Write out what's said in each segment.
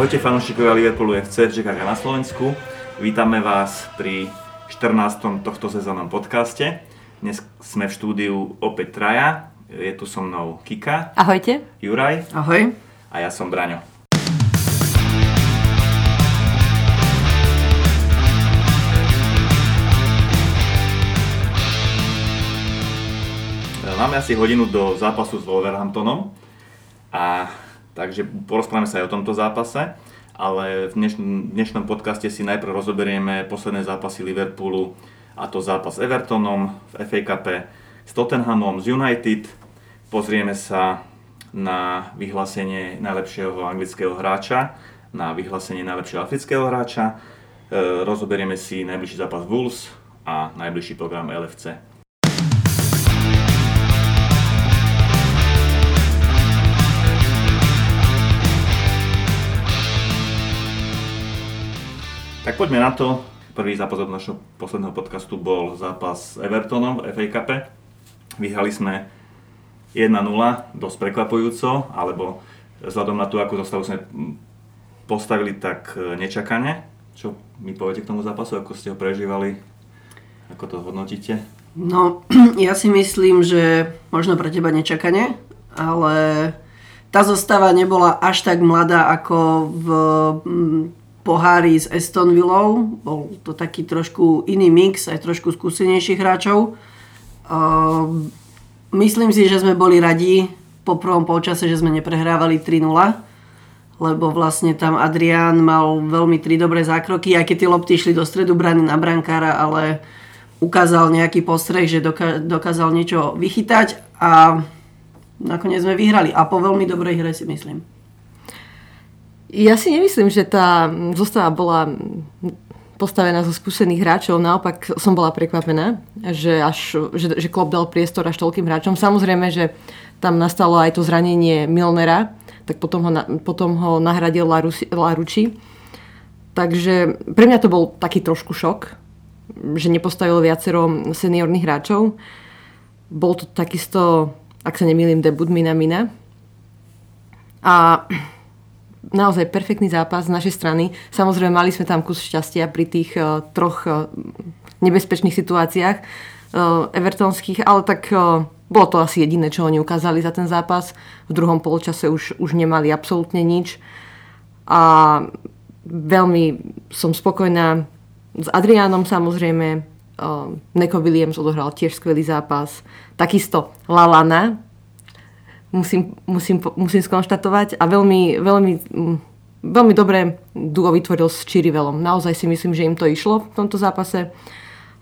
Ahojte fanúšikovia Liverpoolu FC v na Slovensku. Vítame vás pri 14. tohto sezónnom podcaste. Dnes sme v štúdiu opäť traja. Je tu so mnou Kika. Ahojte. Juraj. Ahoj. A ja som Braňo. Máme asi hodinu do zápasu s Wolverhamptonom a takže porozprávame sa aj o tomto zápase, ale v dnešnom, dnešnom podcaste si najprv rozoberieme posledné zápasy Liverpoolu, a to zápas s Evertonom v FA Cup, s Tottenhamom, z United. Pozrieme sa na vyhlásenie najlepšieho anglického hráča, na vyhlásenie najlepšieho afrického hráča. E, rozoberieme si najbližší zápas Wolves a najbližší program LFC. Tak poďme na to. Prvý zápas od našho posledného podcastu bol zápas s Evertonom v FA Cup. Vyhrali sme 1-0, dosť prekvapujúco, alebo vzhľadom na to, ako zostavu sme postavili tak e, nečakane. Čo mi poviete k tomu zápasu, ako ste ho prežívali, ako to hodnotíte? No, ja si myslím, že možno pre teba nečakane, ale tá zostava nebola až tak mladá ako v pohári s Aston Villou. Bol to taký trošku iný mix, aj trošku skúsenejších hráčov. Uh, myslím si, že sme boli radi po prvom polčase, že sme neprehrávali 3-0 lebo vlastne tam Adrián mal veľmi tri dobré zákroky, aj keď tie lopty išli do stredu brany na brankára, ale ukázal nejaký postreh, že dokázal niečo vychytať a nakoniec sme vyhrali a po veľmi dobrej hre si myslím. Ja si nemyslím, že tá zostava bola postavená zo skúsených hráčov. Naopak som bola prekvapená, že, až, že, že Klopp dal priestor až toľkým hráčom. Samozrejme, že tam nastalo aj to zranenie Milnera, tak potom ho, potom ho nahradil Laruči. Takže pre mňa to bol taký trošku šok, že nepostavil viacero seniorných hráčov. Bol to takisto, ak sa nemýlim, debut Mina Mina. A naozaj perfektný zápas z našej strany. Samozrejme, mali sme tam kus šťastia pri tých uh, troch uh, nebezpečných situáciách uh, evertonských, ale tak uh, bolo to asi jediné, čo oni ukázali za ten zápas. V druhom polčase už, už nemali absolútne nič. A veľmi som spokojná s Adriánom samozrejme. Uh, Neko Williams odohral tiež skvelý zápas. Takisto Lalana, musím, musím, musím skonštatovať a veľmi, veľmi, mm, veľmi dobré duo vytvoril s Chirivelom. Naozaj si myslím, že im to išlo v tomto zápase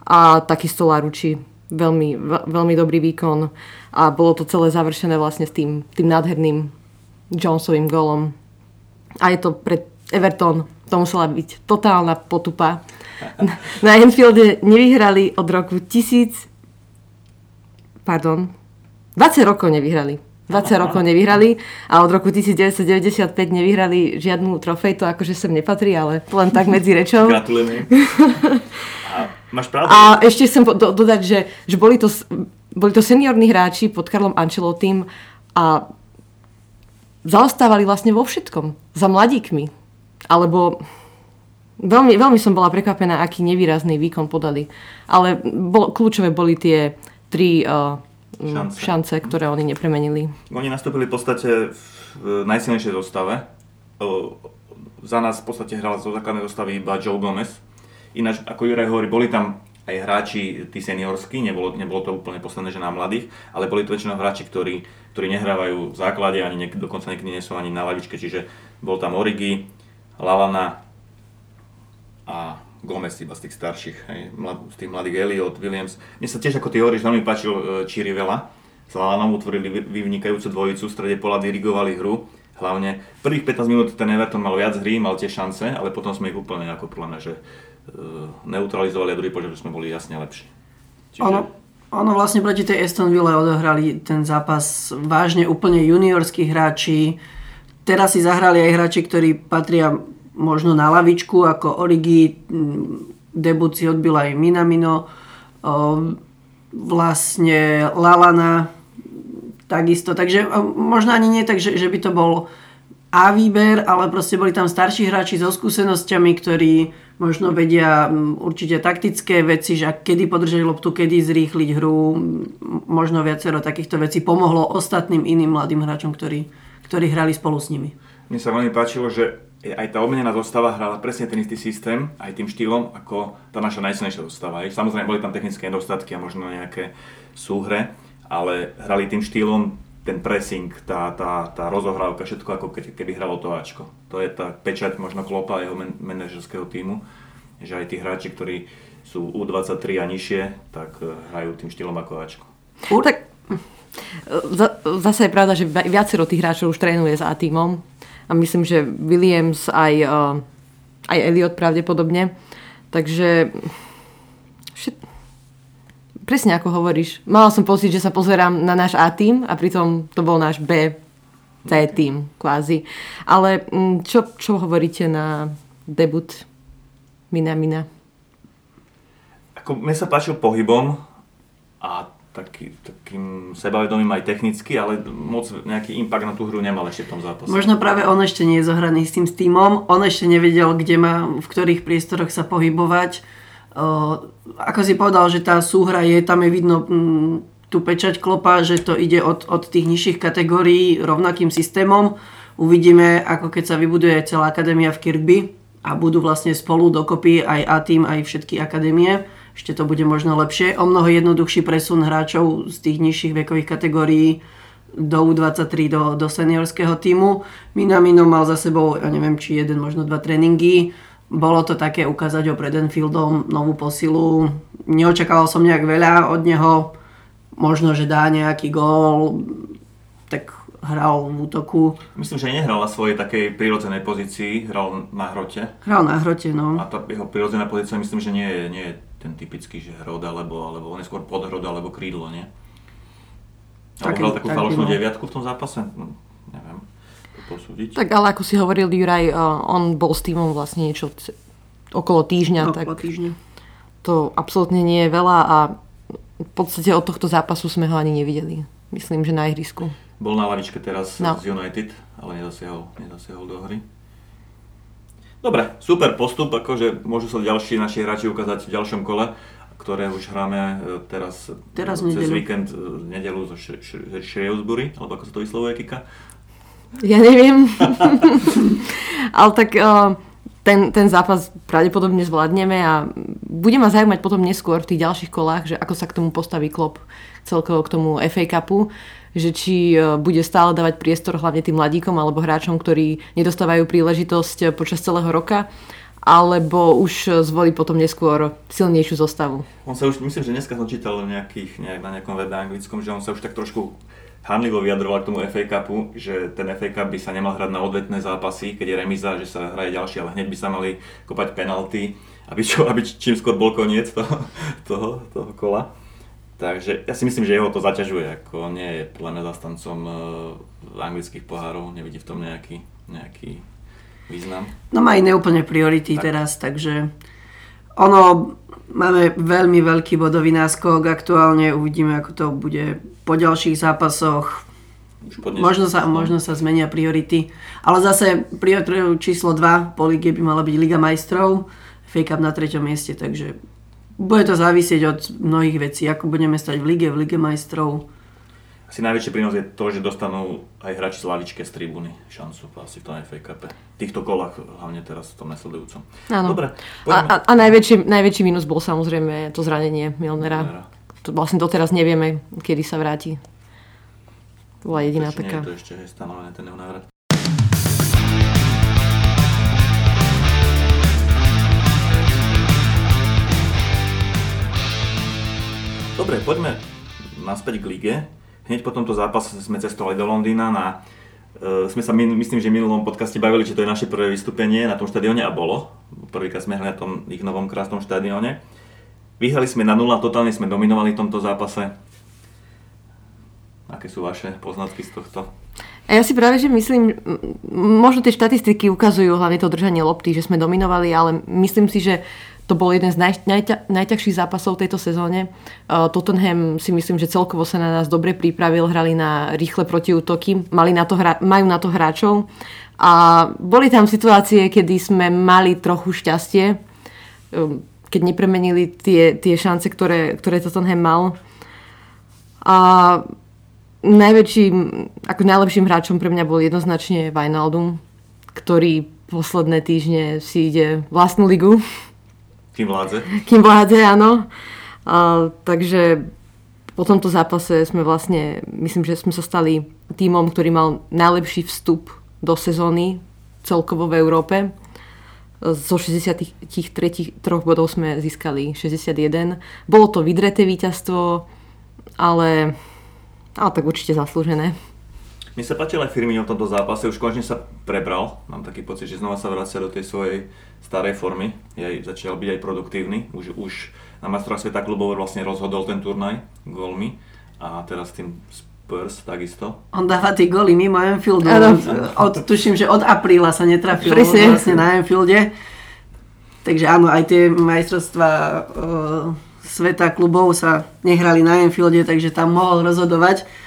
a takisto Laruči veľmi, veľmi dobrý výkon a bolo to celé završené vlastne s tým, tým nádherným Jonesovým golom. A je to pre Everton, to musela byť totálna potupa. Na Enfielde nevyhrali od roku 1000 pardon, 20 rokov nevyhrali. 20 rokov nevyhrali a od roku 1995 nevyhrali žiadnu trofej, to akože sem nepatrí, ale len tak medzi rečou. Gratulujeme. A máš pravdu. A ešte chcem do, dodať, že, že boli, to, boli to seniorní hráči pod Karlom Ancelotým a zaostávali vlastne vo všetkom. Za mladíkmi. Alebo veľmi, veľmi som bola prekvapená, aký nevýrazný výkon podali. Ale bol, kľúčové boli tie tri uh, šance. šance, ktoré oni nepremenili. Oni nastúpili v podstate v najsilnejšej zostave. Za nás v podstate hral zo základnej zostavy iba Joe Gomez. Ináč, ako Juraj hovorí, boli tam aj hráči tí seniorskí, nebolo, nebolo to úplne posledné, že na mladých, ale boli to väčšinou hráči, ktorí, ktorí nehrávajú v základe, ani niek- dokonca niekedy nie sú ani na lavičke, čiže bol tam Origi, Lalana a Gomez iba z tých starších, hej, z tých mladých Elliot, Williams. Mne sa tiež ako ty hovoríš, veľmi páčil uh, Chirivela. S Lalanom utvorili vynikajúcu dvojicu, v strede pola dirigovali hru. Hlavne prvých 15 minút ten Everton mal viac hry, mal tie šance, ale potom sme ich úplne ako podľa mňa, že uh, neutralizovali a druhý že sme boli jasne lepší. Čiže... Ono, ono vlastne proti tej Aston Ville odohrali ten zápas vážne úplne juniorskí hráči. Teraz si zahrali aj hráči, ktorí patria možno na lavičku, ako Origi, debut si odbil aj Minamino, vlastne Lalana takisto, takže možno ani nie tak, že, že by to bol A výber, ale proste boli tam starší hráči so skúsenosťami, ktorí možno vedia určite taktické veci, že kedy podržať loptu, kedy zrýchliť hru, možno viacero takýchto vecí pomohlo ostatným iným mladým hráčom, ktorí, ktorí hrali spolu s nimi. Mne sa veľmi páčilo, že aj tá obmenená zostava hrala presne ten istý systém, aj tým štýlom, ako tá naša najsilnejšia zostava. Samozrejme, boli tam technické nedostatky a možno nejaké súhre, ale hrali tým štýlom ten pressing, tá, tá, tá rozohrávka, všetko ako keď, keby hralo to Ačko. To je tá pečať možno klopa jeho manažerského týmu, že aj tí hráči, ktorí sú U23 a nižšie, tak eh, hrajú tým štýlom ako Ačko. Tak zase je pravda, že viacero tých hráčov už trénuje s A týmom a myslím, že Williams aj, eh, aj Elliot pravdepodobne. Takže presne ako hovoríš. Mala som pocit, že sa pozerám na náš A tým a pritom to bol náš B, C tým kvázi. Ale mm, čo, čo hovoríte na debut Mina Mina? Ako, mne sa páčil pohybom a taký, takým sebavedomým aj technicky, ale moc nejaký impact na tú hru nemal ešte v tom zápase. Možno práve on ešte nie je zohraný s tým s týmom, on ešte nevedel, kde má, v ktorých priestoroch sa pohybovať ako si povedal, že tá súhra je, tam je vidno mm, tú pečať klopa, že to ide od, od tých nižších kategórií rovnakým systémom. Uvidíme, ako keď sa vybuduje celá akadémia v Kirkby a budú vlastne spolu dokopy aj A-team, aj všetky akadémie. Ešte to bude možno lepšie. O mnoho jednoduchší presun hráčov z tých nižších vekových kategórií do U23 do, do seniorského týmu. Minamino mal za sebou, ja neviem, či jeden, možno dva tréningy bolo to také ukázať ho pred Enfieldom, novú posilu. Neočakával som nejak veľa od neho. Možno, že dá nejaký gól, tak hral v útoku. Myslím, že nehral na svojej takej prírodzenej pozícii, hral na hrote. Hral na hrote, no. A tá jeho prírodzená pozícia myslím, že nie je, nie je ten typický, že hrod, alebo, alebo on je skôr podhrod, alebo krídlo, nie? Alebo hral takú falošnú deviatku v tom zápase? No, neviem posúdiť. Tak ale ako si hovoril Juraj, on bol s týmom vlastne niečo okolo týždňa. Okolo tak týždňa. To absolútne nie je veľa a v podstate od tohto zápasu sme ho ani nevideli. Myslím, že na ihrisku. Bol na lavičke teraz no. z United, ale nezasiahol, nezasiahol do hry. Dobre, super postup, akože môžu sa ďalší naši hráči ukázať v ďalšom kole, ktoré už hráme e, teraz, teraz cez víkend, e, nedelu zo Shrewsbury, alebo ako sa to vyslovuje, Kika. Ja neviem. Ale tak uh, ten, ten zápas pravdepodobne zvládneme a bude ma zaujímať potom neskôr v tých ďalších kolách, že ako sa k tomu postaví klop celkovo k tomu FA Cupu, že či uh, bude stále dávať priestor hlavne tým mladíkom alebo hráčom, ktorí nedostávajú príležitosť počas celého roka alebo už zvolí potom neskôr silnejšiu zostavu. On sa už, myslím, že dneska som čítal nejakých, nejak, na nejakom webe anglickom, že on sa už tak trošku hanlivo vyjadroval k tomu FA Cupu, že ten FA Cup by sa nemal hrať na odvetné zápasy, keď je remiza, že sa hraje ďalšie, ale hneď by sa mali kopať penalty, aby, čo, aby čím skôr bol koniec toho, toho, toho kola. Takže ja si myslím, že jeho to zaťažuje, ako nie je podľa mňa zastancom uh, anglických pohárov, nevidí v tom nejaký, nejaký význam. No má iné úplne priority tak. teraz, takže ono, máme veľmi veľký bodový náskok, aktuálne uvidíme, ako to bude po ďalších zápasoch možno sa, možno sa zmenia priority. Ale zase prioritou číslo 2 po lige by mala byť Liga majstrov, fake up na treťom mieste, takže bude to závisieť od mnohých vecí, ako budeme stať v lige, v Lige majstrov. Asi najväčší prínos je to, že dostanú aj hráči z lavičke z tribúny šancu asi v tom FA Cup. V týchto kolách, hlavne teraz v tom nasledujúcom. Áno. Dobre, a, a, a najväčší, najväčší mínus bol samozrejme to zranenie Milnera. Milnera to vlastne doteraz nevieme, kedy sa vráti. To bola jediná ešte taká. Nie je to ešte stanovené ten jeho návrat. Dobre, poďme naspäť k lige. Hneď po tomto zápase sme cestovali do Londýna na Uh, sme sa, myslím, že v minulom podcaste bavili, či to je naše prvé vystúpenie na tom štadióne a bolo. Prvýkrát sme hrali na tom ich novom krásnom štadióne. Vyhrali sme na 0, totálne sme dominovali v tomto zápase. Aké sú vaše poznatky z tohto? A ja si práve, že myslím, možno tie štatistiky ukazujú hlavne to držanie lopty, že sme dominovali, ale myslím si, že to bol jeden z naj, najťa, najťažších zápasov tejto sezóne. Uh, Tottenham si myslím, že celkovo sa na nás dobre pripravil, hrali na rýchle protiútoky, mali na to hra, majú na to hráčov a boli tam situácie, kedy sme mali trochu šťastie, um, keď nepremenili tie, tie šance, ktoré, ktoré Tottenham mal. A najväčším, ako najlepším hráčom pre mňa bol jednoznačne Wijnaldum, ktorý posledné týždne si ide vlastnú ligu kým vládze. Kým vládze, áno. A, takže po tomto zápase sme vlastne, myslím, že sme sa stali týmom, ktorý mal najlepší vstup do sezóny celkovo v Európe. Zo 63 bodov sme získali 61. Bolo to vydreté víťazstvo, ale, ale tak určite zaslúžené. Mne sa páčil aj Firmino v tomto zápase, už konečne sa prebral. Mám taký pocit, že znova sa vracia do tej svojej starej formy. Je, začal byť aj produktívny. Už, už na majstra sveta klubov vlastne rozhodol ten turnaj gólmi. A teraz tým Spurs takisto. On dáva tie góly mimo Anfieldu. Od, tuším, že od apríla sa netrafil Presne. vlastne na Anfielde. Takže áno, aj tie majstrovstvá uh, sveta klubov sa nehrali na Anfielde, takže tam mohol rozhodovať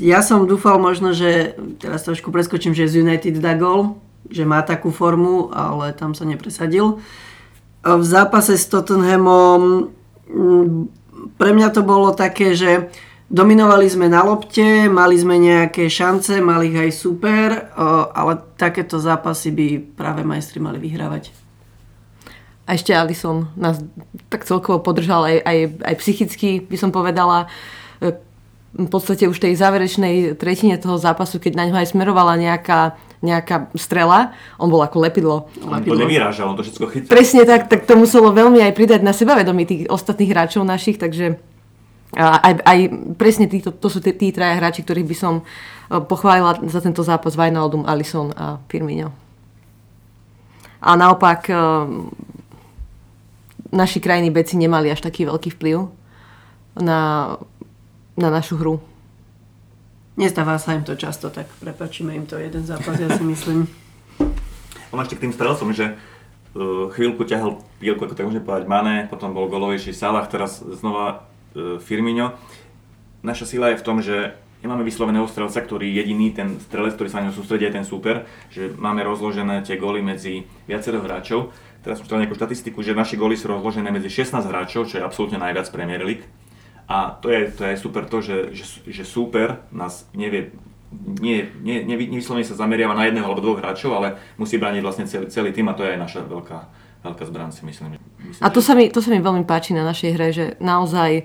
ja som dúfal možno, že teraz trošku preskočím, že z United dá gol, že má takú formu, ale tam sa nepresadil. V zápase s Tottenhamom mm, pre mňa to bolo také, že dominovali sme na lopte, mali sme nejaké šance, mali ich aj super, ale takéto zápasy by práve majstri mali vyhrávať. A ešte Alison nás tak celkovo podržal aj, aj, aj psychicky, by som povedala v podstate už tej záverečnej tretine toho zápasu, keď na ňo aj smerovala nejaká, nejaká strela, on bol ako lepidlo. On to nevyrážal, on to všetko chytil. Presne tak, tak to muselo veľmi aj pridať na sebavedomí tých ostatných hráčov našich, takže aj, aj presne títo, to sú tí, tí traja hráči, ktorých by som e, pochválila za tento zápas Wijnaldum, Alisson a Firmino. A naopak e, naši krajní beci nemali až taký veľký vplyv na na našu hru. Nestáva sa im to často, tak prepačíme im to jeden zápas, ja si myslím. On ešte k tým strelcom, že uh, chvíľku ťahal pílku, ako tak môžeme povedať, Mane, potom bol golovejší Salah, teraz znova uh, Firmino. Naša sila je v tom, že nemáme vysloveného strelca, ktorý jediný ten strelec, ktorý sa na ňo sústredí, je ten super, že máme rozložené tie góly medzi viacero hráčov. Teraz som čítal nejakú štatistiku, že naše góly sú rozložené medzi 16 hráčov, čo je absolútne najviac Premier League a to je, to je super to, že, že, že super nás nevie, nie, nie, nie, nevyslovene sa zameriava na jedného alebo dvoch hráčov, ale musí brániť vlastne celý, celý tým a to je aj naša veľká, veľká zbraň si myslím. myslím a to, sa mi, to sa mi veľmi páči na našej hre, že naozaj e,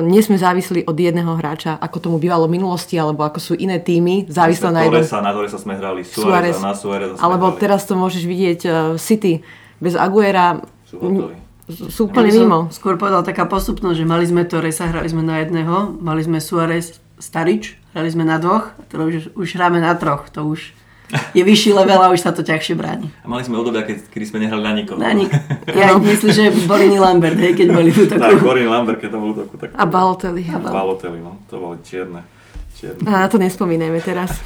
nie sme závislí od jedného hráča, ako tomu bývalo v minulosti, alebo ako sú iné týmy, závislé na jednom. na Torresa sme hrali, Suarez, Suarez na Suarez Alebo hrali. teraz to môžeš vidieť uh, City bez Aguera. Sú hotoví sú úplne ja mimo. Skôr povedal taká postupnosť, že mali sme Torresa, hrali sme na jedného, mali sme Suarez, Starič, hrali sme na dvoch, a teraz už, už hráme na troch, to už je vyšší level a už sa to ťažšie bráni. A mali sme obdobia, keď, kedy sme nehrali na nikoho. Na nik- ja no. myslím, že Borini Lambert, hej, keď boli v útoku. Tak, Borini Lambert, keď to bol útoku. Tak... A Balotelli. A Balotelli, no, to boli čierne. čierne. A na to nespomínajme teraz.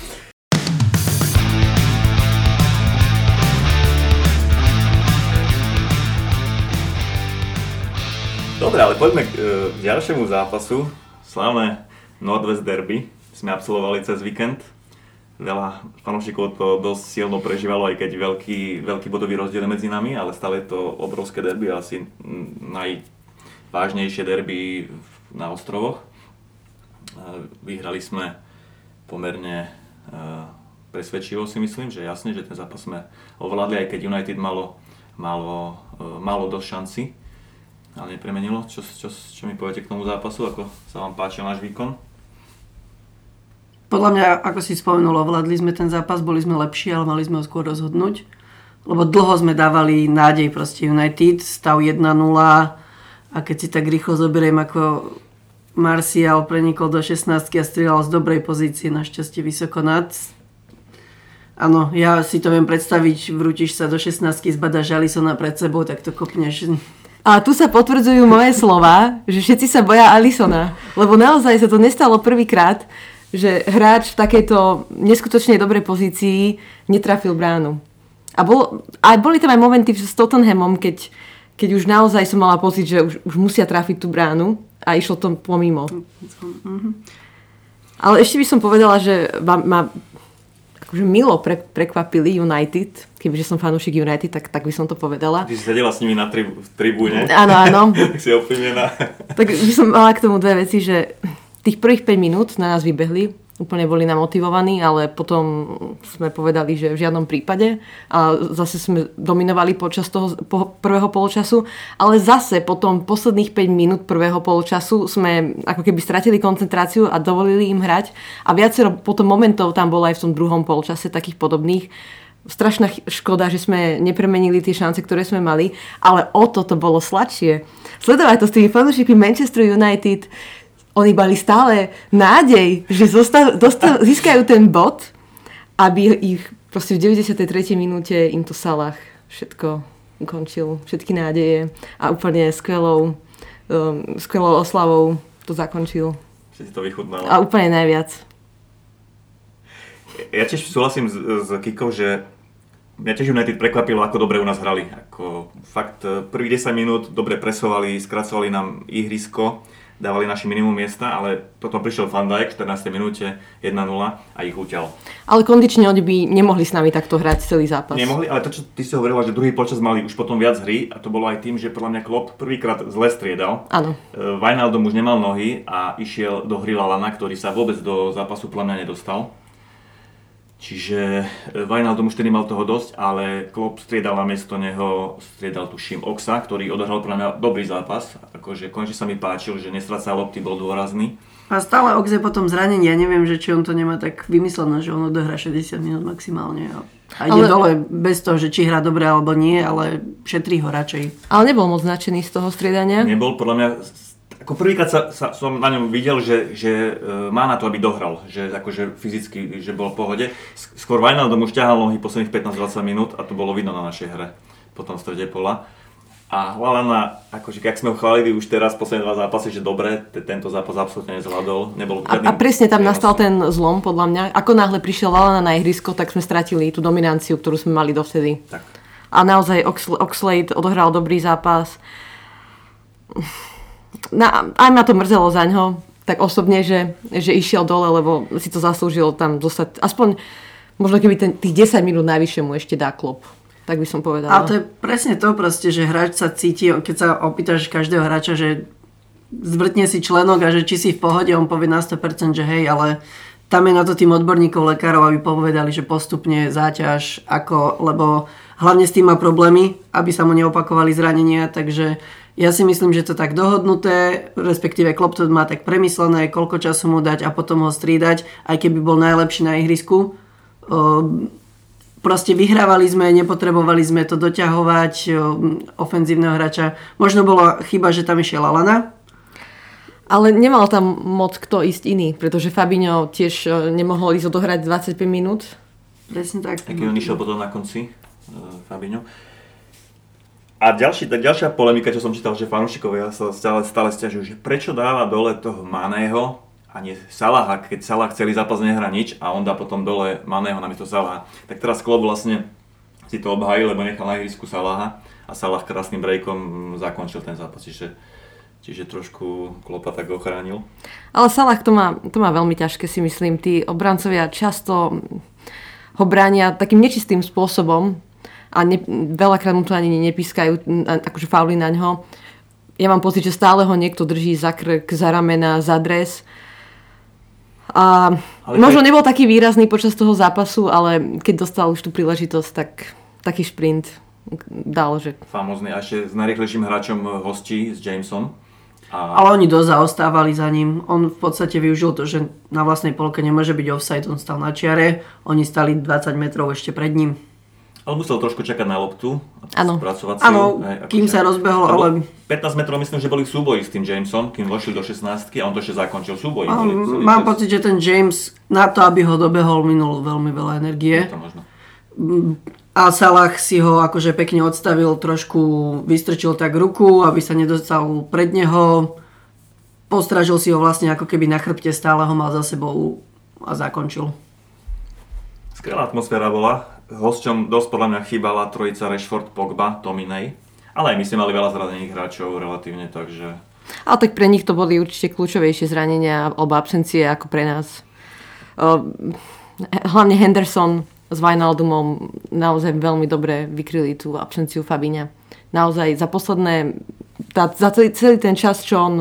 Dobre, ale poďme k, e, ďalšiemu zápasu. Slavné Northwest Derby sme absolvovali cez víkend. Veľa fanúšikov to dosť silno prežívalo, aj keď veľký, veľký bodový rozdiel medzi nami, ale stále je to obrovské derby, asi najvážnejšie derby na ostrovoch. E, vyhrali sme pomerne e, presvedčivo si myslím, že jasne, že ten zápas sme ovládli, aj keď United malo, malo, malo dosť šanci ale nepremenilo. Čo, čo, čo mi poviete k tomu zápasu, ako sa vám páčil náš výkon? Podľa mňa, ako si spomenul, ovládli sme ten zápas, boli sme lepší, ale mali sme ho skôr rozhodnúť. Lebo dlho sme dávali nádej proste United, stav 1-0 a keď si tak rýchlo zoberiem, ako Martial prenikol do 16 a strieľal z dobrej pozície, našťastie vysoko nad. Áno, ja si to viem predstaviť, vrútiš sa do 16 zbadaš Alisona pred sebou, tak to kopneš a tu sa potvrdzujú moje slova, že všetci sa boja Alisona. Lebo naozaj sa to nestalo prvýkrát, že hráč v takejto neskutočne dobrej pozícii netrafil bránu. A, bol, a boli tam aj momenty s Tottenhamom, keď, keď už naozaj som mala pocit, že už, už musia trafiť tú bránu a išlo to pomimo. Ale ešte by som povedala, že ma, ma akože milo pre, prekvapili United. Kebyže som fanúšik United, tak, tak by som to povedala. Ty si sedela s nimi na tri, v tribúne. Áno, áno. si oprímnená. tak by som mala k tomu dve veci, že tých prvých 5 minút na nás vybehli úplne boli namotivovaní, ale potom sme povedali, že v žiadnom prípade. A zase sme dominovali počas toho prvého poločasu, ale zase potom posledných 5 minút prvého poločasu sme ako keby stratili koncentráciu a dovolili im hrať. A viacero potom momentov tam bolo aj v tom druhom poločase takých podobných, strašná škoda, že sme nepremenili tie šance, ktoré sme mali, ale o to to bolo sladšie. Sledovať to s tými fanúšikmi Manchester United, oni mali stále nádej, že zostav, dostav, získajú ten bod, aby ich proste v 93. minúte im to Salah všetko ukončil, všetky nádeje a úplne skvelou, um, skvelou oslavou to zakončil. Si to vychutnala. A úplne najviac. Ja tiež súhlasím s, s Kikou, že mňa tiež United prekvapilo, ako dobre u nás hrali. Ako, fakt, prvých 10 minút dobre presovali, skracovali nám ihrisko dávali naši minimum miesta, ale potom prišiel Van Dijk v 14. minúte 1-0 a ich uťal. Ale kondične oni by nemohli s nami takto hrať celý zápas. Nemohli, ale to, čo ty si hovorila, že druhý počas mali už potom viac hry a to bolo aj tým, že podľa mňa Klopp prvýkrát zle striedal. Áno. Wijnaldum už nemal nohy a išiel do hry Lalana, ktorý sa vôbec do zápasu podľa mňa nedostal. Čiže e, Wijnaldum už tedy mal toho dosť, ale Klopp striedal na miesto neho, striedal tuším Oxa, ktorý odohral pre mňa dobrý zápas. Akože konečne sa mi páčil, že nestracal lopty, bol dôrazný. A stále Ox je potom zranenie, ja neviem, že či on to nemá tak vymyslené, že on odohrá 60 minút maximálne. A ide ale... dole bez toho, že či hrá dobre alebo nie, ale šetrí ho radšej. Ale nebol moc značený z toho striedania. Nebol, podľa mňa ako prvýkrát sa, sa, som na ňom videl, že, že e, má na to, aby dohral, že akože fyzicky, že bol v pohode. Skôr Wijnaldum už ťahal nohy posledných 15-20 minút a to bolo vidno na našej hre, potom v strede pola. A Lalana, akože ak sme ho chválili už teraz posledné dva zápasy, že dobre, t- tento zápas absolútne nezvládol. Nebol a, a presne tam nastal ten zlom, podľa mňa. Ako náhle prišiel Lalana na ihrisko, tak sme stratili tú dominanciu, ktorú sme mali dovtedy. Tak. A naozaj Oxlade odohral dobrý zápas na, aj ma to mrzelo za ňo, tak osobne, že, že išiel dole, lebo si to zaslúžil tam zostať, aspoň možno keby ten, tých 10 minút najvyššie mu ešte dá klop. Tak by som povedala. Ale to je presne to proste, že hráč sa cíti, keď sa opýtaš každého hráča, že zvrtne si členok a že či si v pohode, on povie na 100%, že hej, ale tam je na to tým odborníkov, lekárov, aby povedali, že postupne záťaž, ako, lebo hlavne s tým má problémy, aby sa mu neopakovali zranenia, takže ja si myslím, že to tak dohodnuté, respektíve Klopp to má tak premyslené, koľko času mu dať a potom ho strídať, aj keby bol najlepší na ihrisku. Proste vyhrávali sme, nepotrebovali sme to doťahovať ofenzívneho hráča. Možno bola chyba, že tam išiel Alana, ale nemal tam moc kto ísť iný, pretože Fabinho tiež nemohol ísť odohrať 25 minút. Presne tak. Aký on išiel potom na konci, Fabinho. A ďalší, tá ďalšia polemika, čo som čítal, že fanúšikovia sa stále, stále stiažujú, že prečo dáva dole toho Maného a nie Salaha, keď Salah celý zápas nehrá nič a on dá potom dole Maného namiesto Salaha. Tak teraz Klopp vlastne si to obhájil, lebo nechal na ihrisku Salaha a Salah krásnym breakom zakončil ten zápas. Čiže, čiže trošku Klopa tak ochránil. Ale Salah to má, to má veľmi ťažké si myslím. Tí obrancovia často ho bránia takým nečistým spôsobom, a ne, veľakrát mu to ani nepískajú, akože fauly na ňo. Ja mám pocit, že stále ho niekto drží za krk, za ramena, za dres. A ale možno nebol taký výrazný počas toho zápasu, ale keď dostal už tú príležitosť, tak taký šprint dal, že... Famozný a ešte s najrychlejším hráčom hostí, s Jamesom. A... Ale oni dosť zaostávali za ním. On v podstate využil to, že na vlastnej polke nemôže byť offside, on stal na čiare, oni stali 20 metrov ešte pred ním. Ale musel trošku čakať na loptu a spracovať si Áno, kým sa rozbehol, ale... 15 metrov myslím, že boli v súboji s tým Jamesom, kým vošli do 16 a on to ešte zakončil súboj. Mám čas. pocit, že ten James na to, aby ho dobehol, minul veľmi veľa energie. to možno. A Salah si ho akože pekne odstavil, trošku vystrčil tak ruku, aby sa nedostal pred neho. Postražil si ho vlastne ako keby na chrbte, stále ho mal za sebou a zakončil. Skvelá atmosféra bola hosťom dosť podľa mňa chýbala trojica Rashford, Pogba, Tominej. Ale aj my sme mali veľa zranených hráčov relatívne, takže... Ale tak pre nich to boli určite kľúčovejšie zranenia alebo absencie ako pre nás. Hlavne Henderson s Wijnaldumom naozaj veľmi dobre vykryli tú absenciu Fabiňa. Naozaj za posledné, tá, za celý, celý ten čas, čo on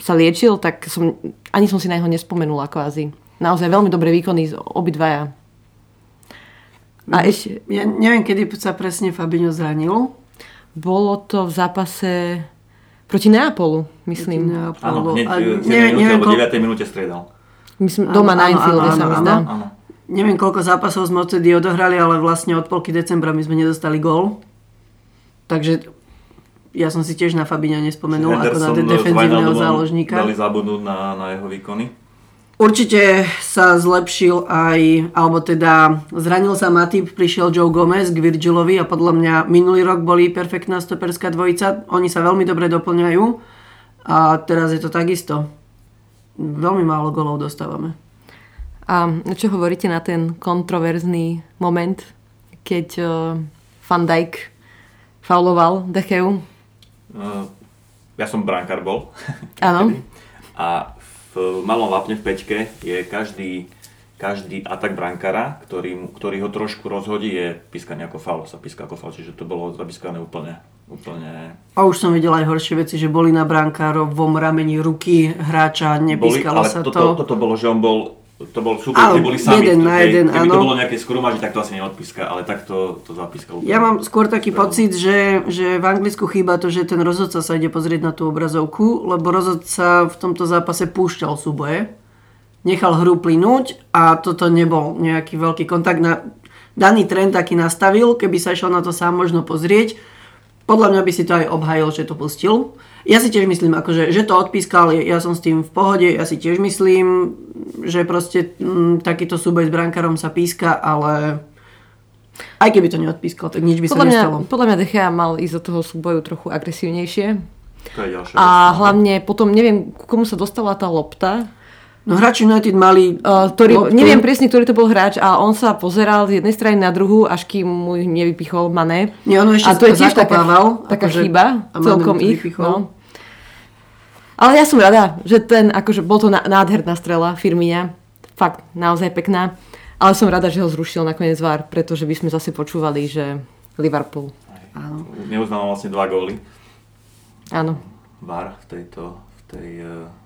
sa liečil, tak som, ani som si na jeho nespomenula kvázi. Naozaj veľmi dobré výkony obidvaja. A mhm. ešte... Ja neviem, kedy sa presne Fabinho zranil. Bolo to v zápase proti Neapolu, myslím. Proti Neapolu. Áno, hneď v 7 minúte alebo 9 minúte striedal. Myslím, doma áno, na Anfielde sa mi zdá. Neviem, koľko zápasov sme odtedy odohrali, ale vlastne od polky decembra my sme nedostali gól. Takže ja som si tiež na Fabíňa nespomenul ako na defenzívneho záložníka. Dali zabudnúť na, na jeho výkony. Určite sa zlepšil aj, alebo teda zranil sa Matip, prišiel Joe Gomez k Virgilovi a podľa mňa minulý rok boli perfektná stoperská dvojica. Oni sa veľmi dobre doplňajú a teraz je to takisto. Veľmi málo golov dostávame. A čo hovoríte na ten kontroverzný moment, keď uh, Van Dijk fauloval Decheu? Uh, ja som brankár bol. Áno. a v malom vápne v peťke je každý, každý atak brankára, ktorý, ktorý ho trošku rozhodí, je pískaný ako faul, sa píska ako faul, čiže to bolo zapískané úplne, úplne... A už som videl aj horšie veci, že boli na brankárovom rameni ruky hráča, nepískalo boli, ale sa to. Toto, toto bolo, že on bol to bol super, kde boli sami. Jeden na jeden, keby áno. to bolo nejaké skrumaži, tak to asi neodpíska, ale tak to, to zapískal. Ja mám skôr taký to... pocit, že, že v Anglicku chýba to, že ten rozhodca sa ide pozrieť na tú obrazovku, lebo rozhodca v tomto zápase púšťal súboje, nechal hru plynúť a toto nebol nejaký veľký kontakt. Na, daný trend taký nastavil, keby sa išiel na to sám možno pozrieť, podľa mňa by si to aj obhajil, že to pustil. Ja si tiež myslím, akože, že to odpískal, ja som s tým v pohode, ja si tiež myslím, že proste m, mm, takýto súboj s brankárom sa píska, ale aj keby to neodpískal, tak nič by podľa sa nestalo. Mňa, podľa mňa Dechea mal ísť do toho súboju trochu agresívnejšie. To je ďalšia A vec, hlavne potom, neviem, komu sa dostala tá lopta, No hráči United mali... Uh, ktorý, loptu. neviem presne, ktorý to bol hráč a on sa pozeral z jednej strany na druhú, až kým mu nevypichol Mané. Nie, on ešte a to je tiež taká, taká akože, chyba, celkom ich. No. Ale ja som rada, že ten, akože bol to nádherná strela Firmina. Fakt, naozaj pekná. Ale som rada, že ho zrušil nakoniec VAR, pretože by sme zase počúvali, že Liverpool. Áno. Neuznal vlastne dva góly. Áno. VAR v tejto, v tej uh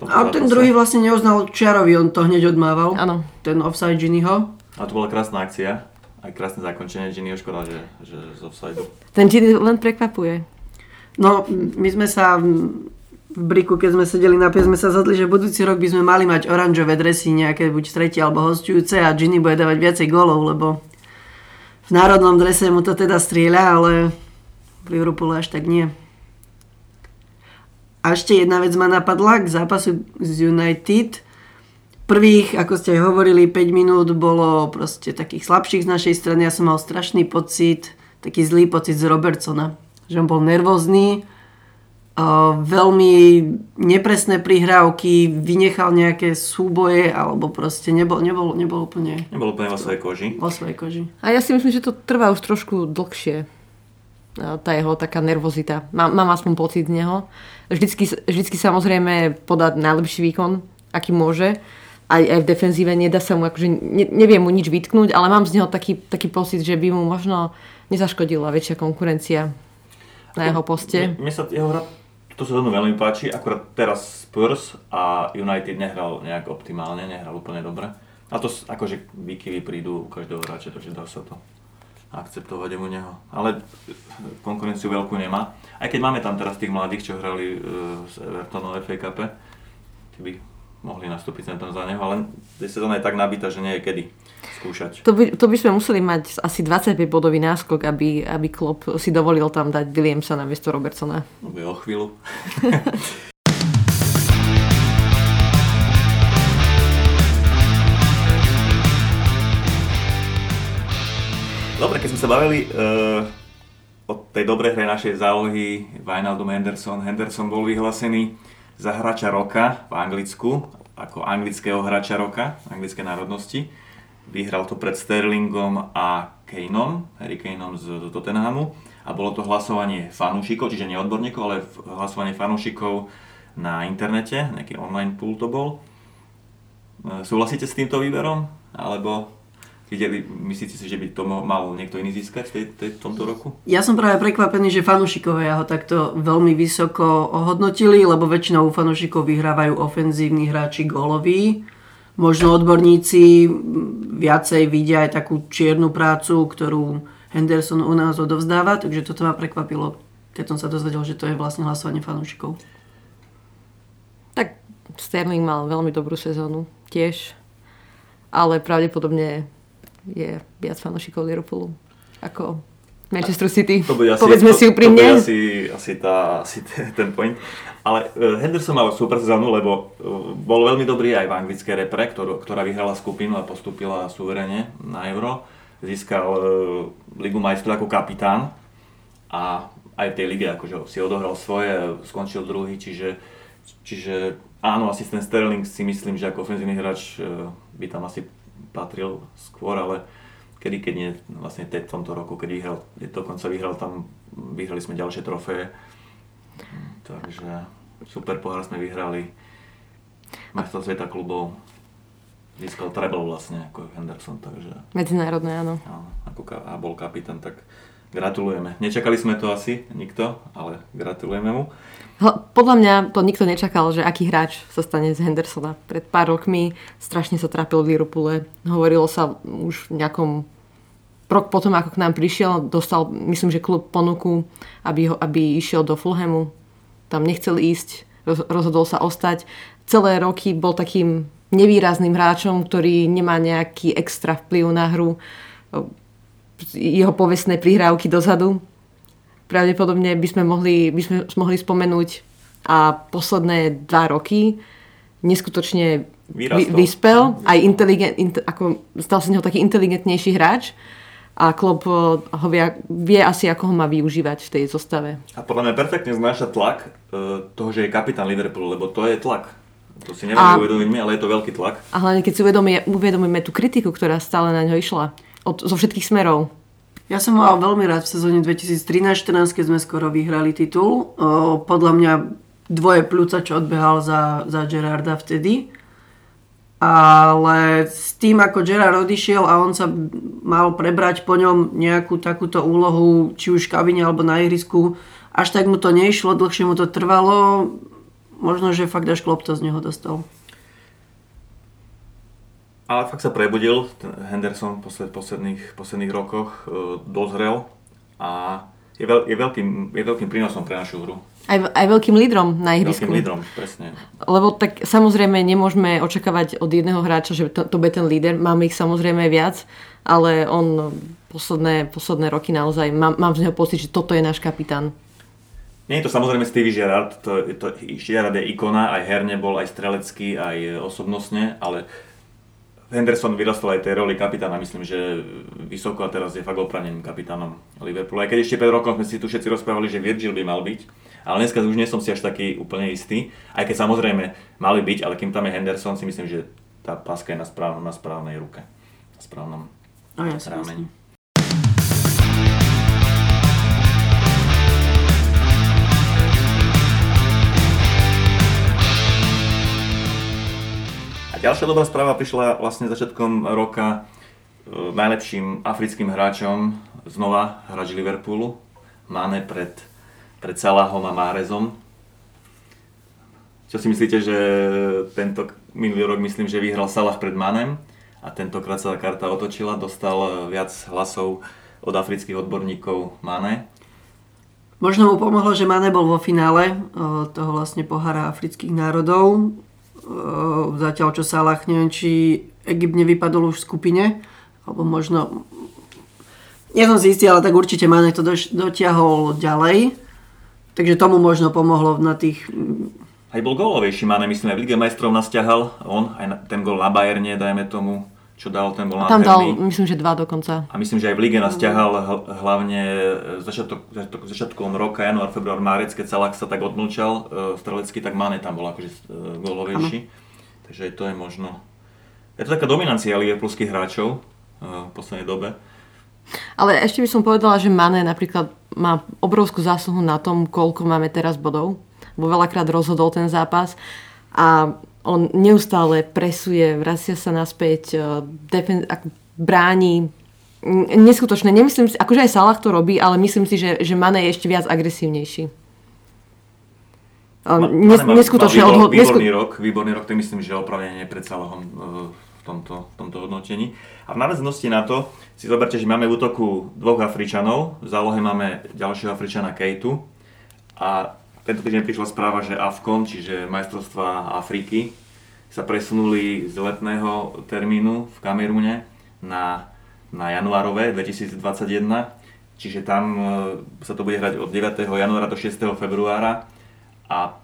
a ten druhý vlastne neuznal Čiarovi, on to hneď odmával. Áno. Ten offside Ginnyho. A to bola krásna akcia. Aj krásne zakončenie Ginnyho, škoda, že, že z offside. Ten Ginny len prekvapuje. No, my sme sa v Briku, keď sme sedeli na pie, sme sa zhodli, že budúci rok by sme mali mať oranžové dresy, nejaké buď tretie alebo hostujúce a Ginny bude dávať viacej golov, lebo v národnom drese mu to teda strieľa, ale v Liverpoole až tak nie. A ešte jedna vec ma napadla k zápasu z United. Prvých, ako ste hovorili, 5 minút bolo proste takých slabších z našej strany. Ja som mal strašný pocit, taký zlý pocit z Robertsona. Že on bol nervózny, veľmi nepresné prihrávky, vynechal nejaké súboje, alebo proste nebol, nebol, nebol úplne... Nebol úplne vo svojej koži. Vo svojej koži. A ja si myslím, že to trvá už trošku dlhšie tá jeho taká nervozita. Mám, mám aspoň pocit z neho. Vždycky, vždycky samozrejme podať najlepší výkon, aký môže. Aj, aj v defenzíve nedá sa mu, akože ne, neviem mu nič vytknúť, ale mám z neho taký, taký pocit, že by mu možno nezaškodila väčšia konkurencia na jeho poste. Mne sa jeho hra to sa veľmi páči, akurát teraz Spurs a United nehral nejak optimálne, nehral úplne dobre. A to akože výkyvy prídu u každého hráča, takže dá sa to akceptovať u neho. Ale konkurenciu veľkú nemá. Aj keď máme tam teraz tých mladých, čo hrali e, Evertonu FA Cup, by mohli nastúpiť sem tam za neho, ale sezóna je tak nabitá, že nie je kedy skúšať. To by, to by sme museli mať asi 25 bodový náskok, aby, aby Klopp si dovolil tam dať Williamsa na miesto Robertsona. No by o chvíľu. keď sme sa bavili uh, o tej dobrej hre našej zálohy Wijnaldum Henderson. Henderson bol vyhlásený za hráča roka v Anglicku, ako anglického hráča roka, anglické národnosti. vyhral to pred Sterlingom a Kaneom, Harry Kaneom z Tottenhamu a bolo to hlasovanie fanúšikov, čiže nie odborníkov, ale hlasovanie fanúšikov na internete, nejaký online pool to bol. E, súhlasíte s týmto výberom? Alebo videli, myslíte si, že by to mal niekto iný získať v tej, tej, tomto roku? Ja som práve prekvapený, že fanúšikovia ho takto veľmi vysoko ohodnotili, lebo väčšinou fanúšikov vyhrávajú ofenzívni hráči góloví. Možno odborníci viacej vidia aj takú čiernu prácu, ktorú Henderson u nás odovzdáva, takže toto ma prekvapilo, keď som sa dozvedel, že to je vlastne hlasovanie fanúšikov. Tak Sterling mal veľmi dobrú sezónu tiež, ale pravdepodobne je viac fanúšikov Liverpoolu ako Manchester City. To bude asi, Povedzme to, si úprimne. To bude asi, asi, tá, asi ten point. Ale uh, Henderson mal super sezónu, lebo uh, bol veľmi dobrý aj v anglickej repre, ktorú, ktorá vyhrala skupinu a postupila suverene na Euro. Získal uh, Ligu majstrov ako kapitán a aj v tej lige akože si odohral svoje, skončil druhý, čiže, čiže áno, asi ten Sterling si myslím, že ako ofenzívny hráč by tam asi patril skôr, ale kedy, keď nie, vlastne v tomto roku, keď vyhral, dokonca vyhral tam, vyhrali sme ďalšie trofeje. Takže super pohár sme vyhrali. Majstvo sveta klubov. Získal treble vlastne ako Henderson, takže... Medzinárodné, áno. ako a bol kapitán, tak gratulujeme. Nečakali sme to asi, nikto, ale gratulujeme mu. Podľa mňa to nikto nečakal, že aký hráč sa stane z Hendersona. Pred pár rokmi strašne sa trápil v Liverpoole. Hovorilo sa už v nejakom rok potom, ako k nám prišiel, dostal, myslím, že klub ponuku, aby, ho, aby išiel do Fulhamu. Tam nechcel ísť, rozhodol sa ostať. Celé roky bol takým nevýrazným hráčom, ktorý nemá nejaký extra vplyv na hru. Jeho povestné prihrávky dozadu pravdepodobne by sme mohli, by sme mohli spomenúť a posledné dva roky neskutočne vy, vyspel, aj inteligent, in, ako stal sa neho taký inteligentnejší hráč a Klopp eh, ho vie, vie asi, ako ho má využívať v tej zostave. A podľa mňa perfektne znáša tlak uh, toho, že je kapitán Liverpoolu, lebo to je tlak. To si neviem uvedomiť mi, ale je to veľký tlak. A hlavne keď si uvedomíme, uvedomíme tú kritiku, ktorá stále na ňo išla. Od, zo všetkých smerov. Ja som mal veľmi rád v sezóne 2013-14, keď sme skoro vyhrali titul. Podľa mňa dvoje pľúca, čo odbehal za, za Gerarda vtedy. Ale s tým, ako Gerard odišiel a on sa mal prebrať po ňom nejakú takúto úlohu, či už v kabine alebo na ihrisku, až tak mu to nešlo, dlhšie mu to trvalo. Možno, že fakt až klop to z neho dostal. Ale fakt sa prebudil, ten Henderson v posled, posledných, posledných rokoch e, dozrel a je, veľ, je, veľkým, je veľkým prínosom pre našu hru. Aj, aj veľkým lídrom na ihrisku. Veľkým lídrom, presne. Lebo tak samozrejme nemôžeme očakávať od jedného hráča, že to, to bude ten líder. Máme ich samozrejme viac, ale on posledné, posledné roky naozaj, mám, mám z neho pocit, že toto je náš kapitán. Nie je to samozrejme Stevie Gerrard, to, to, Gerrard je ikona, aj herne bol, aj strelecký, aj osobnostne, ale Henderson vyrastol aj tej roli kapitána, myslím, že vysoko a teraz je fakt opravneným kapitánom Liverpoolu. Aj keď ešte pred rokom sme si tu všetci rozprávali, že Virgil by mal byť, ale dneska už nie som si až taký úplne istý, aj keď samozrejme mali byť, ale kým tam je Henderson, si myslím, že tá páska je na, správ, na správnej ruke, na správnom no, ja rámeni. Myslím. Ďalšia dobrá správa prišla vlastne začiatkom roka e, najlepším africkým hráčom znova hráč Liverpoolu, Mane pred, pred Salahom a Mahrezom. Čo si myslíte, že tento minulý rok myslím, že vyhral Salah pred Manem a tentokrát sa karta otočila, dostal viac hlasov od afrických odborníkov Mane. Možno mu pomohlo, že Mane bol vo finále e, toho vlastne pohára afrických národov Ehm, zatiaľ čo Salah, neviem, či Egypt nevypadol už v skupine, alebo možno, nie som si istý, ale tak určite Mane to dotiahol ďalej, takže tomu možno pomohlo na tých... Aj bol gólovejší Mane, myslím, aj v Lige majstrov nás ťahal, on, aj na, ten gól na Bayerne, dajme tomu, čo dal, ten bol Tam dal, myslím, že dva dokonca. A myslím, že aj v lige nás ťahal hlavne začiatok, začiatok, začiatkom roka, január, február, márec, keď Salah sa tak odmlčal uh, strelecky, tak Mane tam bol akože uh, gólovejší. Takže to je možno, Je to taká dominancia liverpoolských hráčov uh, v poslednej dobe. Ale ešte by som povedala, že Mane napríklad má obrovskú zásluhu na tom, koľko máme teraz bodov. Bo veľakrát rozhodol ten zápas a on neustále presuje, vracia sa naspäť, e, defen- bráni. Neskutočné. Nemyslím si, akože aj Salah to robí, ale myslím si, že, že Mane je ešte viac agresívnejší. Nes, neskutočne odhod... Výborný nesku... rok, výborný rok, to myslím, že opravene pred Salahom v tomto, v tomto hodnotení. A v náväznosti na to si zoberte, že máme v útoku dvoch Afričanov, v zálohe máme ďalšieho Afričana Kejtu a tento týždeň prišla správa, že AFCON, čiže majstrovstva Afriky, sa presunuli z letného termínu v Kamerune na, na januárové 2021, čiže tam e, sa to bude hrať od 9. januára do 6. februára a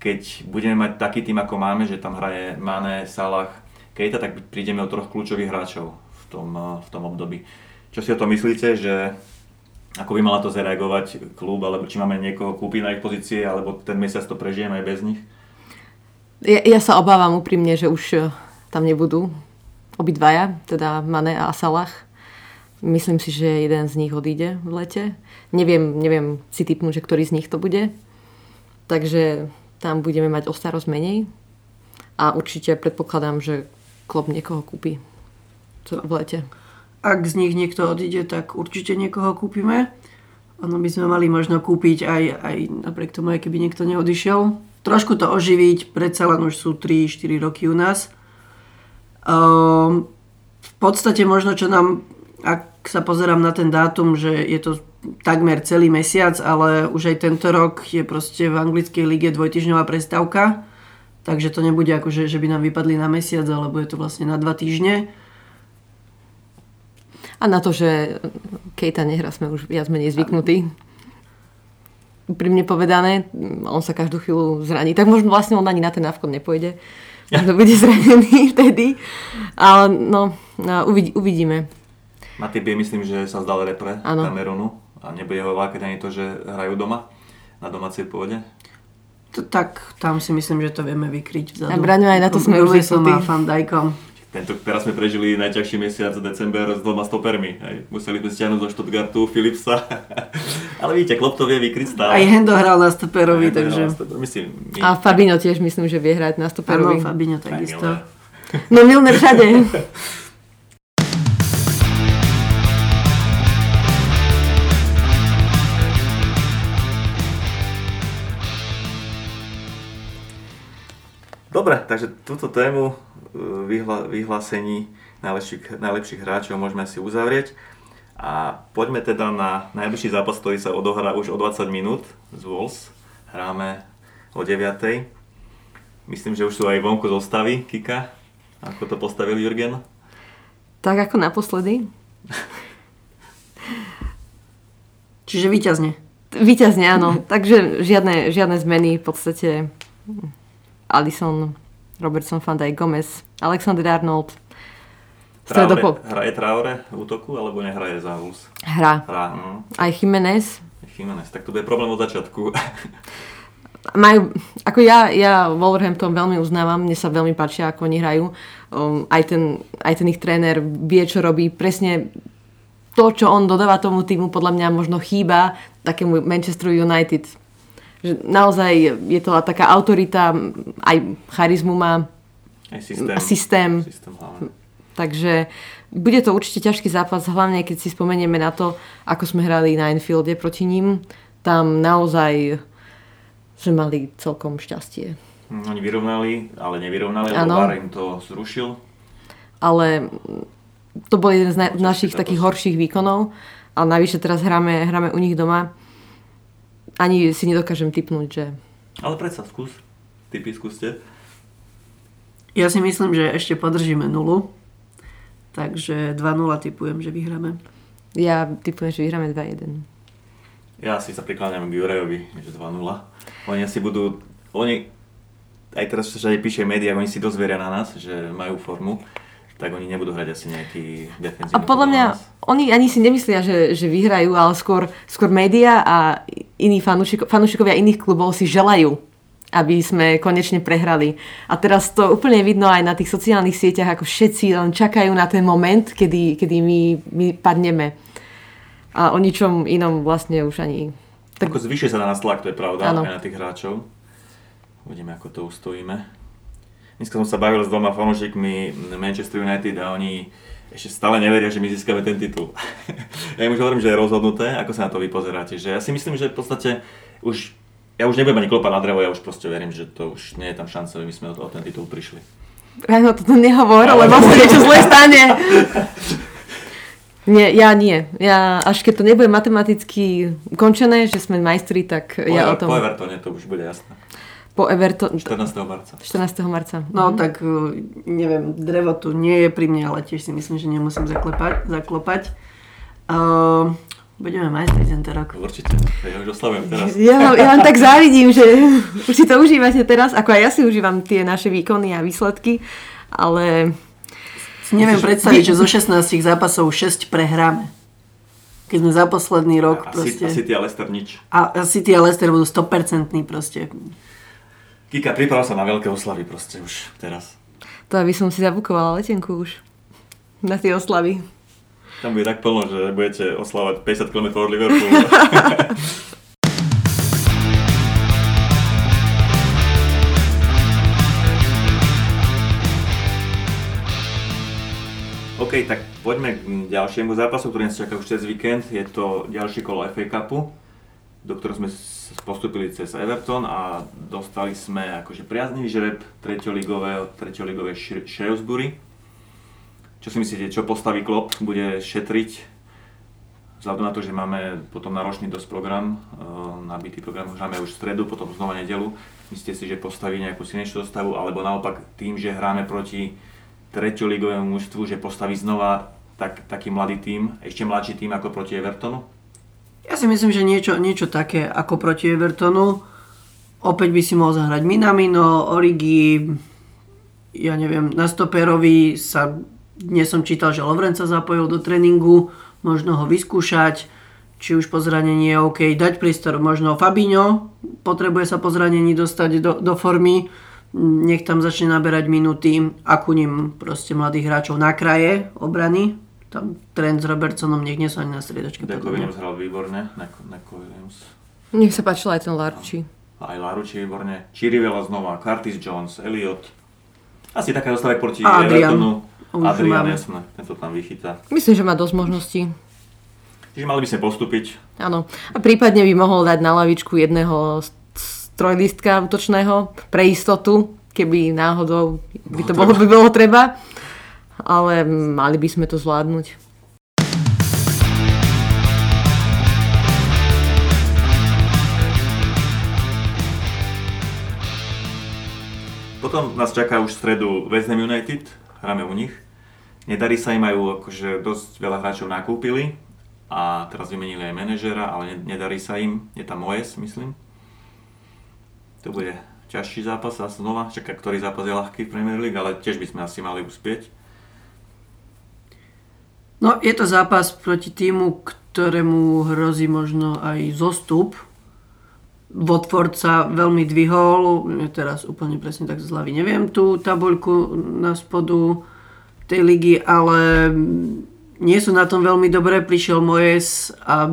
keď budeme mať taký tým, ako máme, že tam hraje Mane, Salah, Kejta, tak prídeme o troch kľúčových hráčov v tom, eh, v tom období. Čo si o tom myslíte, že ako by mala to zareagovať klub, alebo či máme niekoho kúpiť na ich pozície, alebo ten mesiac to prežijeme aj bez nich? Ja, ja sa obávam úprimne, že už eh, tam nebudú obidvaja, teda Mane a Salah. Myslím si, že jeden z nich odíde v lete. Neviem, neviem si typnúť, že ktorý z nich to bude. Takže tam budeme mať o starosť menej. A určite predpokladám, že klub niekoho kúpi v lete. Ak z nich niekto odíde, tak určite niekoho kúpime. Ono by sme mali možno kúpiť aj, aj napriek tomu, aj keby niekto neodišiel. Trošku to oživiť, predsa len už sú 3-4 roky u nás. Um, v podstate možno, čo nám, ak sa pozerám na ten dátum, že je to takmer celý mesiac, ale už aj tento rok je proste v anglickej lige dvojtyžňová prestávka Takže to nebude ako, že, že by nám vypadli na mesiac, alebo je to vlastne na dva týždne. A na to, že Kejta nehra, sme už viac menej zvyknutí. Úprimne povedané, on sa každú chvíľu zraní. Tak možno vlastne on ani na ten návkon nepôjde. Možno bude zranený vtedy. Ale no, no uvidíme. Matip myslím, že sa zdal repre ano. A nebude ho lákať ani to, že hrajú doma na domácej pôde tak tam si myslím, že to vieme vykryť vzadu. A Braňo, aj na to sme už som a Fandajkom. Tento, teraz sme prežili najťažší mesiac december s dvoma stopermi. Hej. Museli sme stiahnuť zo Stuttgartu Philipsa. Ale vidíte, Klopp to vie vykryť stále. Aj Hendo hral na stoperovi, takže... Na stoper, myslím, my... A Fabinho tiež myslím, že vie hrať na stoperovi. Áno, Fabinho takisto. No Milner všade. Dobre, takže túto tému e, vyhla, vyhlásení najlepších, najlepších hráčov môžeme si uzavrieť. A poďme teda na najbližší zápas, ktorý sa odohrá už o 20 minút z Wolves. Hráme o 9. Myslím, že už sú aj vonku zostavy, Kika. Ako to postavil Jurgen? Tak ako naposledy. Čiže výťazne. Výťazne, áno. Takže žiadne, žiadne zmeny v podstate Alison, Robertson, Van Dijk, Gomez, Alexander Arnold. Traore, hraje Traore v útoku, alebo nehraje za Wolves? Hra. Hra, no. Aj Jiménez. Jiménez, tak to bude problém od začiatku. Majú, ako ja, ja Wolverhampton veľmi uznávam, mne sa veľmi páčia, ako oni hrajú. Um, aj, ten, aj ten ich tréner vie, čo robí. Presne to, čo on dodáva tomu týmu, podľa mňa možno chýba takému Manchester United že naozaj je to taká autorita, aj charizmu má. Aj systém. systém. systém Takže bude to určite ťažký zápas, hlavne keď si spomenieme na to, ako sme hrali na Enfielde proti ním. Tam naozaj sme mali celkom šťastie. Hm, oni vyrovnali, ale nevyrovnali, lebo VAR im to zrušil. Ale to bol jeden z na- našich takých horších výkonov. A navyše teraz hráme, hráme u nich doma ani si nedokážem typnúť, že... Ale predsa skús. Typy skúste. Ja si myslím, že ešte podržíme nulu. Takže 2-0 typujem, že vyhráme. Ja typujem, že vyhráme 2-1. Ja si sa prikláňam k Jurejovi, že 2-0. Oni asi budú... Oni, aj teraz sa píše médiá, oni si dozveria na nás, že majú formu tak oni nebudú hrať asi nejaký defenzívny. A podľa mňa, oni ani si nemyslia, že, že vyhrajú, ale skôr, skôr média a iní fanúšiko, fanúšikovia iných klubov si želajú aby sme konečne prehrali. A teraz to úplne vidno aj na tých sociálnych sieťach, ako všetci len čakajú na ten moment, kedy, kedy my, my padneme. A o ničom inom vlastne už ani... Tak... Ako zvyšuje sa na nás tlak, to je pravda, Áno. aj na tých hráčov. Uvidíme, ako to ustojíme. Dneska som sa bavil s dvoma fanúšikmi Manchester United a oni ešte stále neveria, že my získame ten titul. ja im už hovorím, že je rozhodnuté, ako sa na to vy pozeráte. Že ja si myslím, že v podstate už, ja už nebudem ani klopať na drevo, ja už proste verím, že to už nie je tam šanca, aby my sme o, o ten titul prišli. Ráno toto nehovor, lebo sa niečo zle stane. Nie, ja nie. Ja, až keď to nebude matematicky ukončené, že sme majstri, tak Po, ja o tom... po Evertone to už bude jasné. Po Everton... 14. marca. 14. marca. No tak, uh, neviem, drevo tu nie je pri mne, ale tiež si myslím, že nemusím zaklepať, zaklopať. Uh, budeme majstri tento rok. Určite, ja už oslavujem teraz. Ja, vám- ja vám tak závidím, že už si to užívate teraz, ako aj ja si užívam tie naše výkony a výsledky, ale Si neviem predstaviť, že zo 16 zápasov 6 prehráme. Keď sme za posledný rok A proste... City- a City a Leicester nič. A a City a Leicester budú 100% proste. Kika, priprav sa na veľké oslavy proste už teraz. to aby som si zabukovala letenku už na tie oslavy. Tam bude tak plno, že budete oslavať 50 km od Liverpoolu. OK, tak poďme k ďalšiemu zápasu, ktorý nás čaká už cez víkend. Je to ďalšie kolo FA Cupu, do ktorého sme postupili cez Everton a dostali sme akože priaznivý žreb treťoligového, treťoligovej Shre- Shrewsbury. Čo si myslíte, čo postaví Klopp? Bude šetriť vzhľadom na to, že máme potom náročný dosť program, e, nabitý program, hráme už v stredu, potom znova nedelu. Myslíte si, že postaví nejakú silnejšiu dostavu, alebo naopak tým, že hráme proti treťoligovému mužstvu, že postaví znova tak, taký mladý tým, ešte mladší tým ako proti Evertonu? Ja si myslím, že niečo, niečo také ako proti Evertonu. Opäť by si mohol zahrať Minamino, Origi, ja neviem, na stoperovi sa dnes som čítal, že Lovren sa zapojil do tréningu, možno ho vyskúšať, či už po zranení je OK, dať priestor, možno Fabinho potrebuje sa po zranení dostať do, do formy, nech tam začne naberať minúty, ním proste mladých hráčov na kraje obrany, tam trend s Robertsonom nech nie sú ani na striedačke. Deco. Williams hral výborne, Neko, Neko Williams. Nech sa páčil aj ten Larči. Aj Laruči výborne, Chirivela znova, Curtis Jones, Elliot. Asi taká zostava proti. Evertonu. Adrian, jasné, tento tam vychytá. Myslím, že má dosť možností. Čiže mali by sme postúpiť. Áno. A prípadne by mohol dať na lavičku jedného trojlistka útočného pre istotu, keby náhodou by to bolo, by bolo treba. Ale mali by sme to zvládnuť. Potom nás čaká už v stredu West Ham United, hráme u nich. Nedarí sa im majú, akože dosť veľa hráčov nakúpili a teraz vymenili aj manažera, ale ne- nedarí sa im. Je tam Moes, myslím. To bude ťažší zápas a znova. Čaká, ktorý zápas je ľahký v Premier League, ale tiež by sme asi mali uspieť. No, je to zápas proti týmu, ktorému hrozí možno aj zostup. Watford sa veľmi dvihol, teraz úplne presne tak z hlavy neviem tú tabuľku na spodu tej ligy, ale nie sú na tom veľmi dobre. Prišiel Moyes a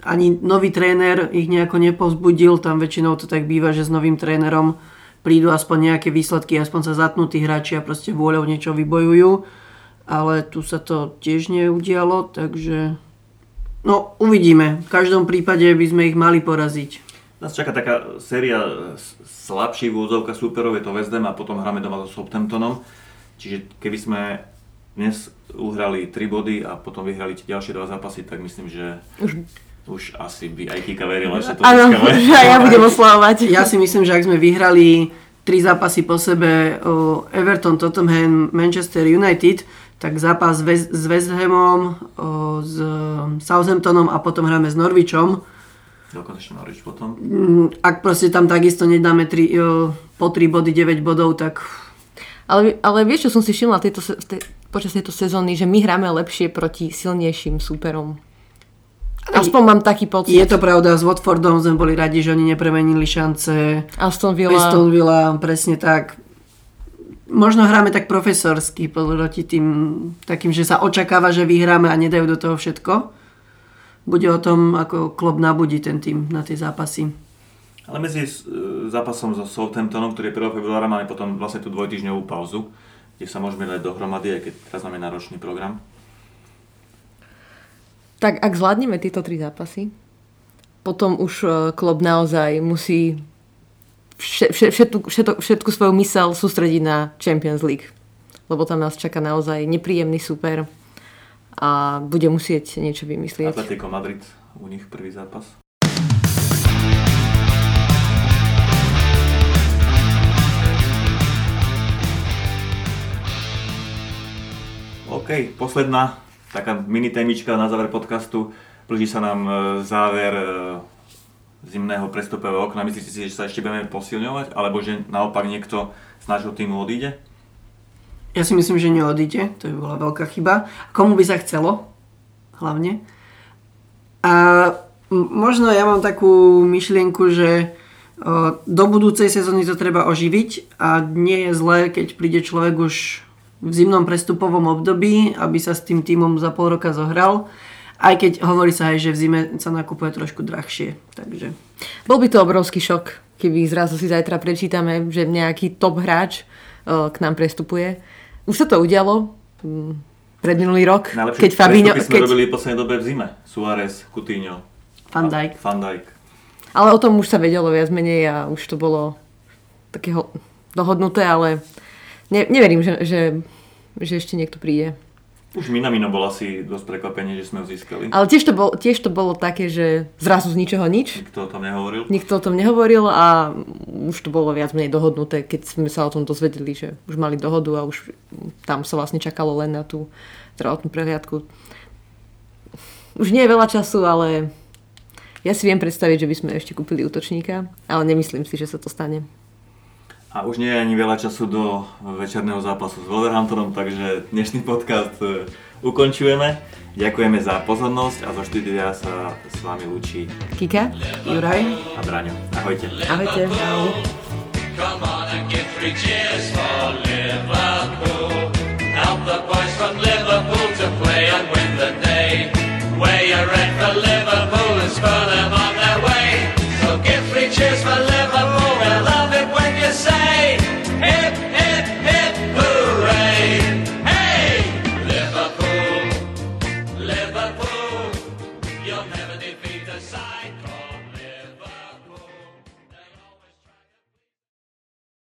ani nový tréner ich nejako nepovzbudil, tam väčšinou to tak býva, že s novým trénerom prídu aspoň nejaké výsledky, aspoň sa zatnú tí hráči a proste vôľou niečo vybojujú. Ale tu sa to tiež neudialo, takže no uvidíme. V každom prípade by sme ich mali poraziť. Nás čaká taká séria s- slabších úzovka súperov, je to West Ham a potom hráme doma so Southamptonom. Čiže keby sme dnes uhrali 3 body a potom vyhrali tie ďalšie dva zápasy, tak myslím, že Už... už asi by aj Kika verila, že to Áno, získame. aj ja budem oslavovať. Ja si myslím, že ak sme vyhrali tri zápasy po sebe Everton, Tottenham, Manchester United, tak zápas s West Hamom, s Southamptonom a potom hráme s Norwichom. Dokonca ešte Norwich potom. Mm, Ak proste tam takisto nedáme tri, po 3 body 9 bodov, tak Ale, ale vieš, čo som si všimla tejto, tej, počas tejto sezóny, že my hráme lepšie proti silnejším súperom. Aspoň mám taký pocit. Je to pravda, s Watfordom sme boli radi, že oni nepremenili šance. Aston Villa. Aston Villa, presne tak. Možno hráme tak profesorsky proti tým takým, že sa očakáva, že vyhráme a nedajú do toho všetko. Bude o tom, ako klub nabudí ten tým na tie zápasy. Ale medzi e, zápasom so Southamptonom, ktorý je 1. februára, máme potom vlastne tú dvojtyžňovú pauzu, kde sa môžeme dať dohromady, aj keď teraz máme náročný program. Tak ak zvládneme tieto tri zápasy, potom už e, klub naozaj musí všetku, všetku, všetku svoju mysel sústrediť na Champions League. Lebo tam nás čaká naozaj nepríjemný super a bude musieť niečo vymyslieť. Atletico Madrid, u nich prvý zápas. OK, posledná taká mini témička na záver podcastu. Blíži sa nám e, záver e, zimného prestupového okna. Myslíte si, že sa ešte budeme posilňovať? Alebo že naopak niekto z nášho týmu odíde? Ja si myslím, že neodíde. To by bola veľká chyba. Komu by sa chcelo? Hlavne. A možno ja mám takú myšlienku, že do budúcej sezóny to treba oživiť a nie je zlé, keď príde človek už v zimnom prestupovom období, aby sa s tým týmom za pol roka zohral. Aj keď hovorí sa aj, že v zime sa nakupuje trošku drahšie. Takže... Bol by to obrovský šok, keby zrazu si zajtra prečítame, že nejaký top hráč k nám prestupuje. Už sa to udialo pred minulý rok, Najlepšie keď Fabinho... sme keď... robili v poslednej dobe v zime. Suárez, Coutinho. Van Dijk. Van Dijk. Ale o tom už sa vedelo viac menej a už to bolo takého dohodnuté, ale ne, neverím, že, že, že ešte niekto príde. Už Minamino bol asi dosť prekvapenie, že sme ho získali. Ale tiež to, bol, tiež to bolo také, že zrazu z ničoho nič. Nikto o tom nehovoril. Nikto o tom nehovoril a už to bolo viac menej dohodnuté, keď sme sa o tom dozvedeli, že už mali dohodu a už tam sa vlastne čakalo len na tú zdravotnú prehliadku. Už nie je veľa času, ale ja si viem predstaviť, že by sme ešte kúpili útočníka, ale nemyslím si, že sa to stane. A už nie je ani veľa času do večerného zápasu s Wolverhamptonom, takže dnešný podcast e, ukončujeme. Ďakujeme za pozornosť a zo štúdia sa s vami lúči Kika, Juraj a Braňo. Ahojte. Ahojte. Come on and give three cheers for Liverpool. Help the boys from Liverpool to play and win the day. Wear your red for Liverpool